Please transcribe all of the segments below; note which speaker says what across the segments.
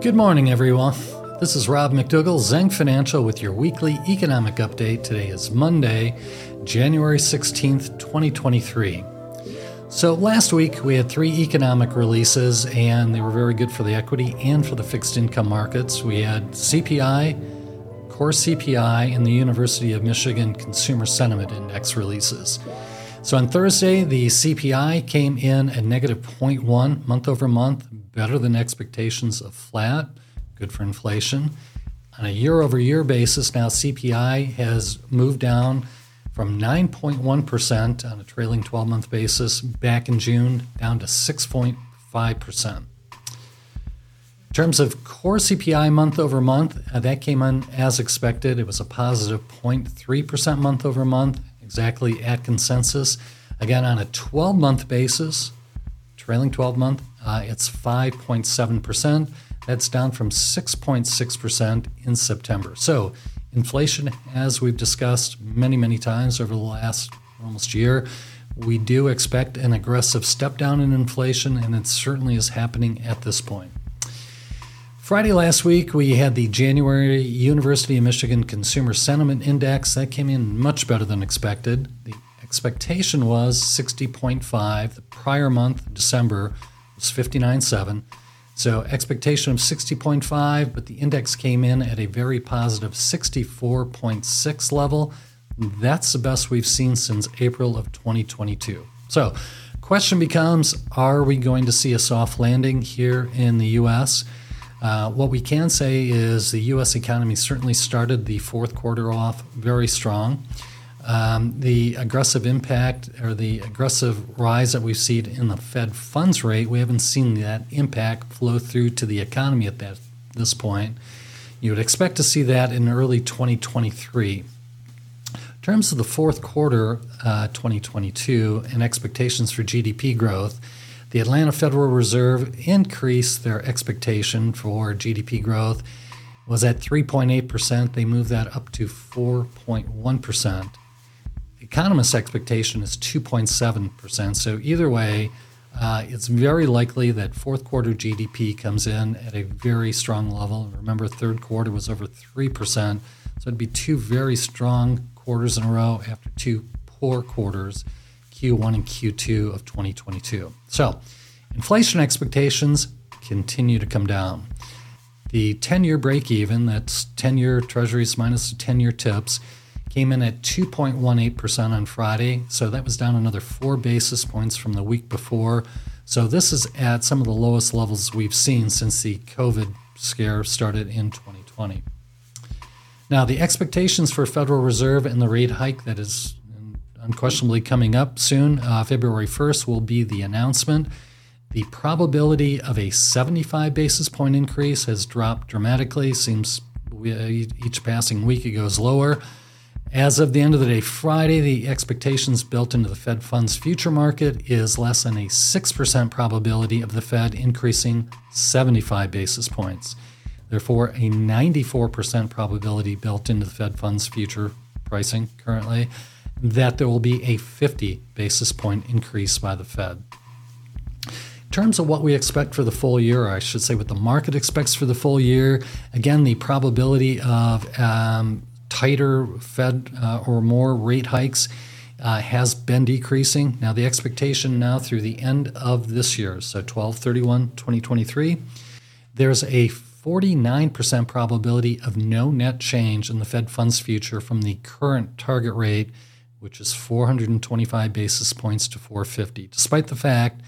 Speaker 1: Good morning, everyone. This is Rob McDougall, Zhang Financial, with your weekly economic update. Today is Monday, January 16th, 2023. So, last week we had three economic releases, and they were very good for the equity and for the fixed income markets. We had CPI, core CPI, and the University of Michigan Consumer Sentiment Index releases. So, on Thursday, the CPI came in at negative 0.1 month over month, better than expectations of flat, good for inflation. On a year over year basis, now CPI has moved down from 9.1% on a trailing 12 month basis back in June down to 6.5%. In terms of core CPI month over month, uh, that came in as expected. It was a positive 0.3% month over month, exactly at consensus. Again, on a 12 month basis, trailing 12 month, uh, it's 5.7%. That's down from 6.6% in September. So, inflation, as we've discussed many, many times over the last almost year, we do expect an aggressive step down in inflation, and it certainly is happening at this point. Friday last week, we had the January University of Michigan Consumer Sentiment Index. That came in much better than expected. The expectation was 60.5. The prior month, December, was 59.7. So expectation of 60.5, but the index came in at a very positive 64.6 level. That's the best we've seen since April of 2022. So, question becomes: Are we going to see a soft landing here in the U.S.? Uh, what we can say is the U.S. economy certainly started the fourth quarter off very strong. Um, the aggressive impact or the aggressive rise that we've seen in the Fed funds rate, we haven't seen that impact flow through to the economy at that, this point. You would expect to see that in early 2023. In terms of the fourth quarter uh, 2022 and expectations for GDP growth, the Atlanta Federal Reserve increased their expectation for GDP growth was at 3.8%. They moved that up to 4.1% economists' expectation is 2.7%. So, either way, uh, it's very likely that fourth quarter GDP comes in at a very strong level. Remember, third quarter was over 3%. So, it'd be two very strong quarters in a row after two poor quarters, Q1 and Q2 of 2022. So, inflation expectations continue to come down. The 10 year break even, that's 10 year treasuries minus the 10 year tips, came in at 2.18% on Friday. So that was down another four basis points from the week before. So this is at some of the lowest levels we've seen since the COVID scare started in 2020. Now, the expectations for Federal Reserve and the rate hike that is unquestionably coming up soon, uh, February 1st, will be the announcement. The probability of a 75 basis point increase has dropped dramatically. Seems each passing week it goes lower. As of the end of the day, Friday, the expectations built into the Fed funds future market is less than a 6% probability of the Fed increasing 75 basis points. Therefore, a 94% probability built into the Fed funds future pricing currently that there will be a 50 basis point increase by the Fed. In terms of what we expect for the full year, or I should say what the market expects for the full year, again, the probability of um, tighter Fed uh, or more rate hikes uh, has been decreasing. Now, the expectation now through the end of this year, so 12 31 2023, there's a 49% probability of no net change in the Fed funds future from the current target rate, which is 425 basis points to 450, despite the fact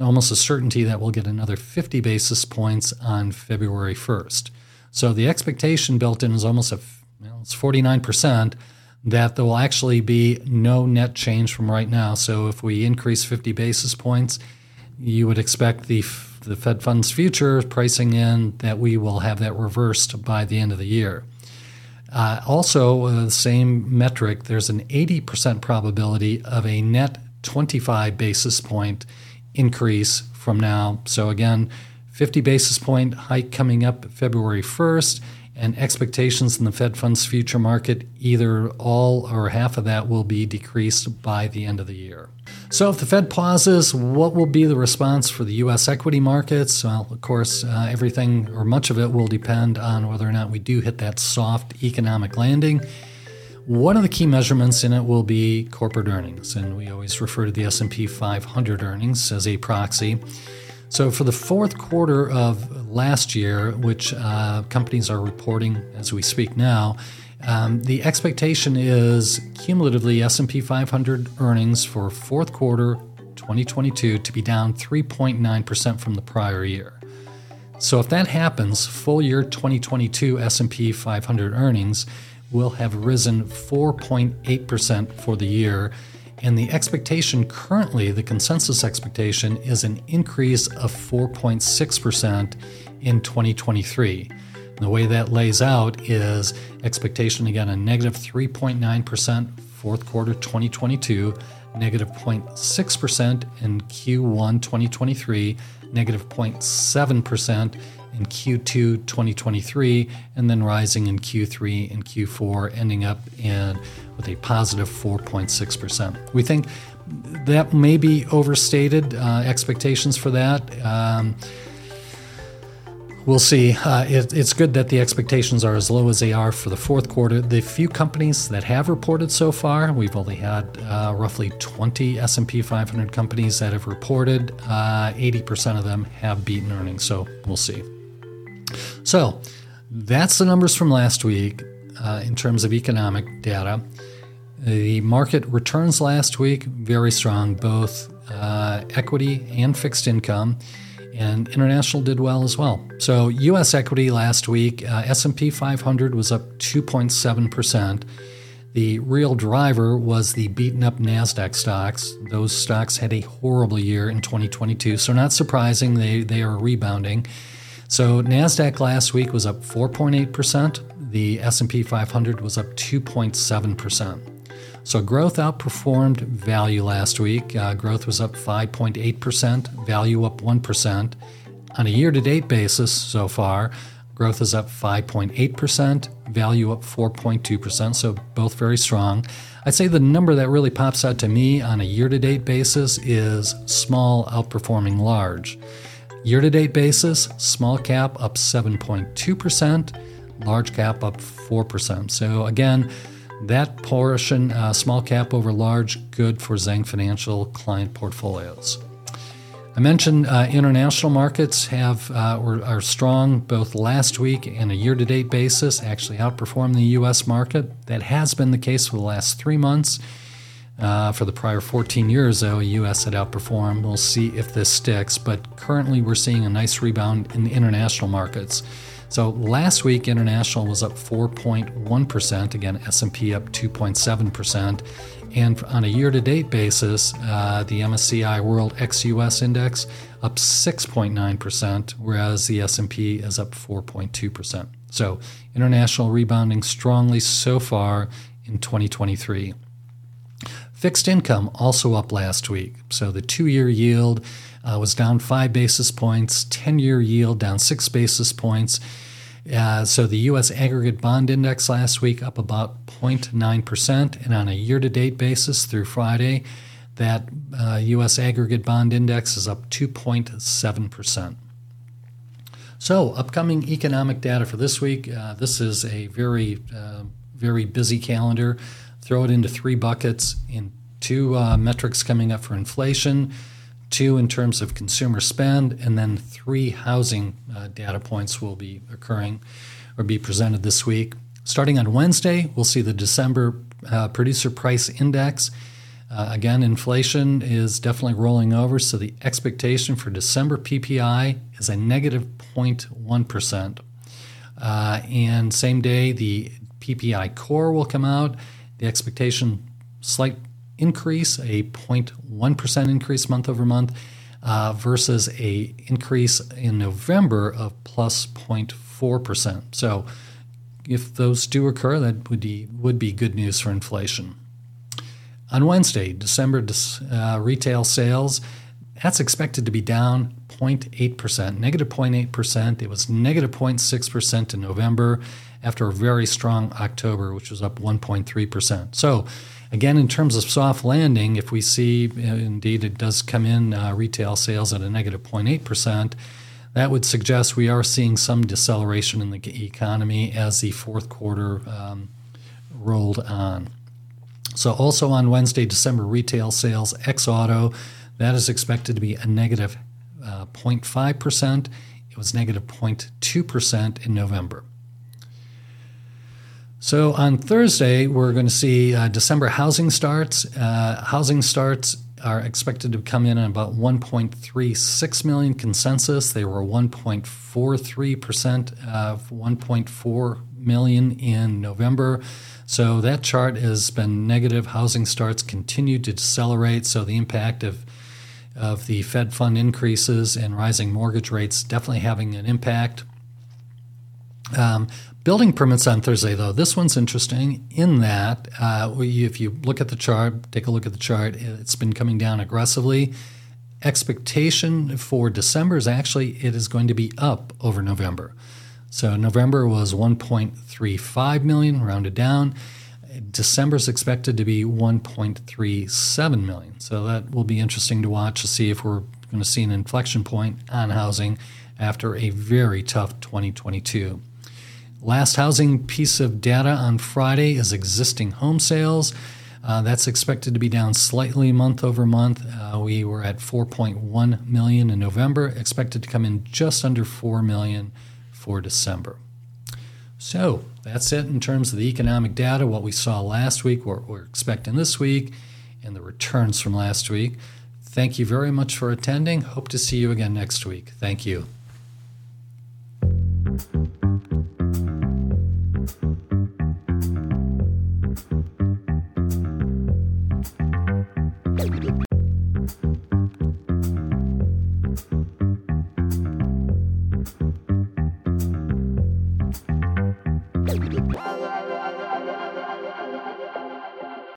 Speaker 1: almost a certainty that we'll get another 50 basis points on February 1st. So the expectation built in is almost a well, it's 49%, that there will actually be no net change from right now. So if we increase 50 basis points, you would expect the the Fed funds future pricing in that we will have that reversed by the end of the year. Uh, also, uh, the same metric, there's an 80% probability of a net 25 basis point increase from now. So, again, 50 basis point hike coming up February 1st and expectations in the Fed funds future market, either all or half of that will be decreased by the end of the year. So, if the Fed pauses, what will be the response for the U.S. equity markets? Well, of course, uh, everything or much of it will depend on whether or not we do hit that soft economic landing. One of the key measurements in it will be corporate earnings, and we always refer to the S&P 500 earnings as a proxy. So, for the fourth quarter of last year, which uh, companies are reporting as we speak now, um, the expectation is cumulatively S&P 500 earnings for fourth quarter 2022 to be down 3.9% from the prior year. So if that happens, full year 2022 S&P 500 earnings will have risen 4.8% for the year, and the expectation currently, the consensus expectation is an increase of 4.6% in 2023 the way that lays out is expectation again a negative 3.9% fourth quarter 2022, negative 0.6% in Q1 2023, negative 0.7% in Q2 2023, and then rising in Q3 and Q4, ending up in with a positive 4.6%. We think that may be overstated uh, expectations for that. Um, We'll see. Uh, it, it's good that the expectations are as low as they are for the fourth quarter. The few companies that have reported so far, we've only had uh, roughly 20 S&P 500 companies that have reported. Uh, 80% of them have beaten earnings, so we'll see. So that's the numbers from last week uh, in terms of economic data. The market returns last week very strong, both uh, equity and fixed income and international did well as well. So U.S. equity last week, uh, S&P 500 was up 2.7 percent. The real driver was the beaten up NASDAQ stocks. Those stocks had a horrible year in 2022, so not surprising they, they are rebounding. So NASDAQ last week was up 4.8%. The S&P 500 was up 2.7%. So growth outperformed value last week. Uh, growth was up 5.8%, value up 1%. On a year to date basis so far, growth is up 5.8%, value up 4.2%, so both very strong. I'd say the number that really pops out to me on a year to date basis is small outperforming large. Year to date basis, small cap up 7.2%, large cap up 4%. So again, that portion, uh, small cap over large, good for Zhang Financial client portfolios. I mentioned uh, international markets have uh, or are strong both last week and a year-to-date basis. Actually, outperformed the U.S. market. That has been the case for the last three months. Uh, for the prior 14 years, though, U.S. had outperformed. We'll see if this sticks, but currently we're seeing a nice rebound in the international markets. So last week, international was up 4.1%. Again, S&P up 2.7%. And on a year-to-date basis, uh, the MSCI World ex-US Index up 6.9%, whereas the S&P is up 4.2%. So international rebounding strongly so far in 2023. Fixed income also up last week. So the two-year yield uh, was down five basis points, 10 year yield down six basis points. Uh, so the U.S. aggregate bond index last week up about 0.9%, and on a year to date basis through Friday, that uh, U.S. aggregate bond index is up 2.7%. So, upcoming economic data for this week. Uh, this is a very, uh, very busy calendar. Throw it into three buckets in two uh, metrics coming up for inflation two in terms of consumer spend, and then three housing uh, data points will be occurring or be presented this week. Starting on Wednesday, we'll see the December uh, producer price index. Uh, again, inflation is definitely rolling over, so the expectation for December PPI is a negative 0.1. Uh, and same day, the PPI core will come out. The expectation, slight increase, a 0.1% increase month over month, uh, versus a increase in November of plus 0.4%. So if those do occur, that would be, would be good news for inflation. On Wednesday, December uh, retail sales, that's expected to be down 0.8%, negative 0.8%. It was negative 0.6% in November after a very strong October, which was up 1.3%. So Again, in terms of soft landing, if we see uh, indeed it does come in uh, retail sales at a negative 0.8%, that would suggest we are seeing some deceleration in the economy as the fourth quarter um, rolled on. So, also on Wednesday, December retail sales ex auto, that is expected to be a negative, uh, 0.5%. It was negative 0.2% in November. So on Thursday, we're going to see uh, December housing starts. Uh, housing starts are expected to come in at about 1.36 million consensus. They were 1.43% of 1.4 million in November. So that chart has been negative. Housing starts continue to decelerate. So the impact of of the Fed fund increases and rising mortgage rates definitely having an impact. Um, building permits on Thursday, though, this one's interesting in that uh, if you look at the chart, take a look at the chart, it's been coming down aggressively. Expectation for December is actually it is going to be up over November. So November was 1.35 million, rounded down. December is expected to be 1.37 million. So that will be interesting to watch to see if we're going to see an inflection point on housing after a very tough 2022. Last housing piece of data on Friday is existing home sales. Uh, that's expected to be down slightly month over month. Uh, we were at 4.1 million in November, expected to come in just under 4 million for December. So that's it in terms of the economic data, what we saw last week, what we're expecting this week, and the returns from last week. Thank you very much for attending. Hope to see you again next week. Thank you.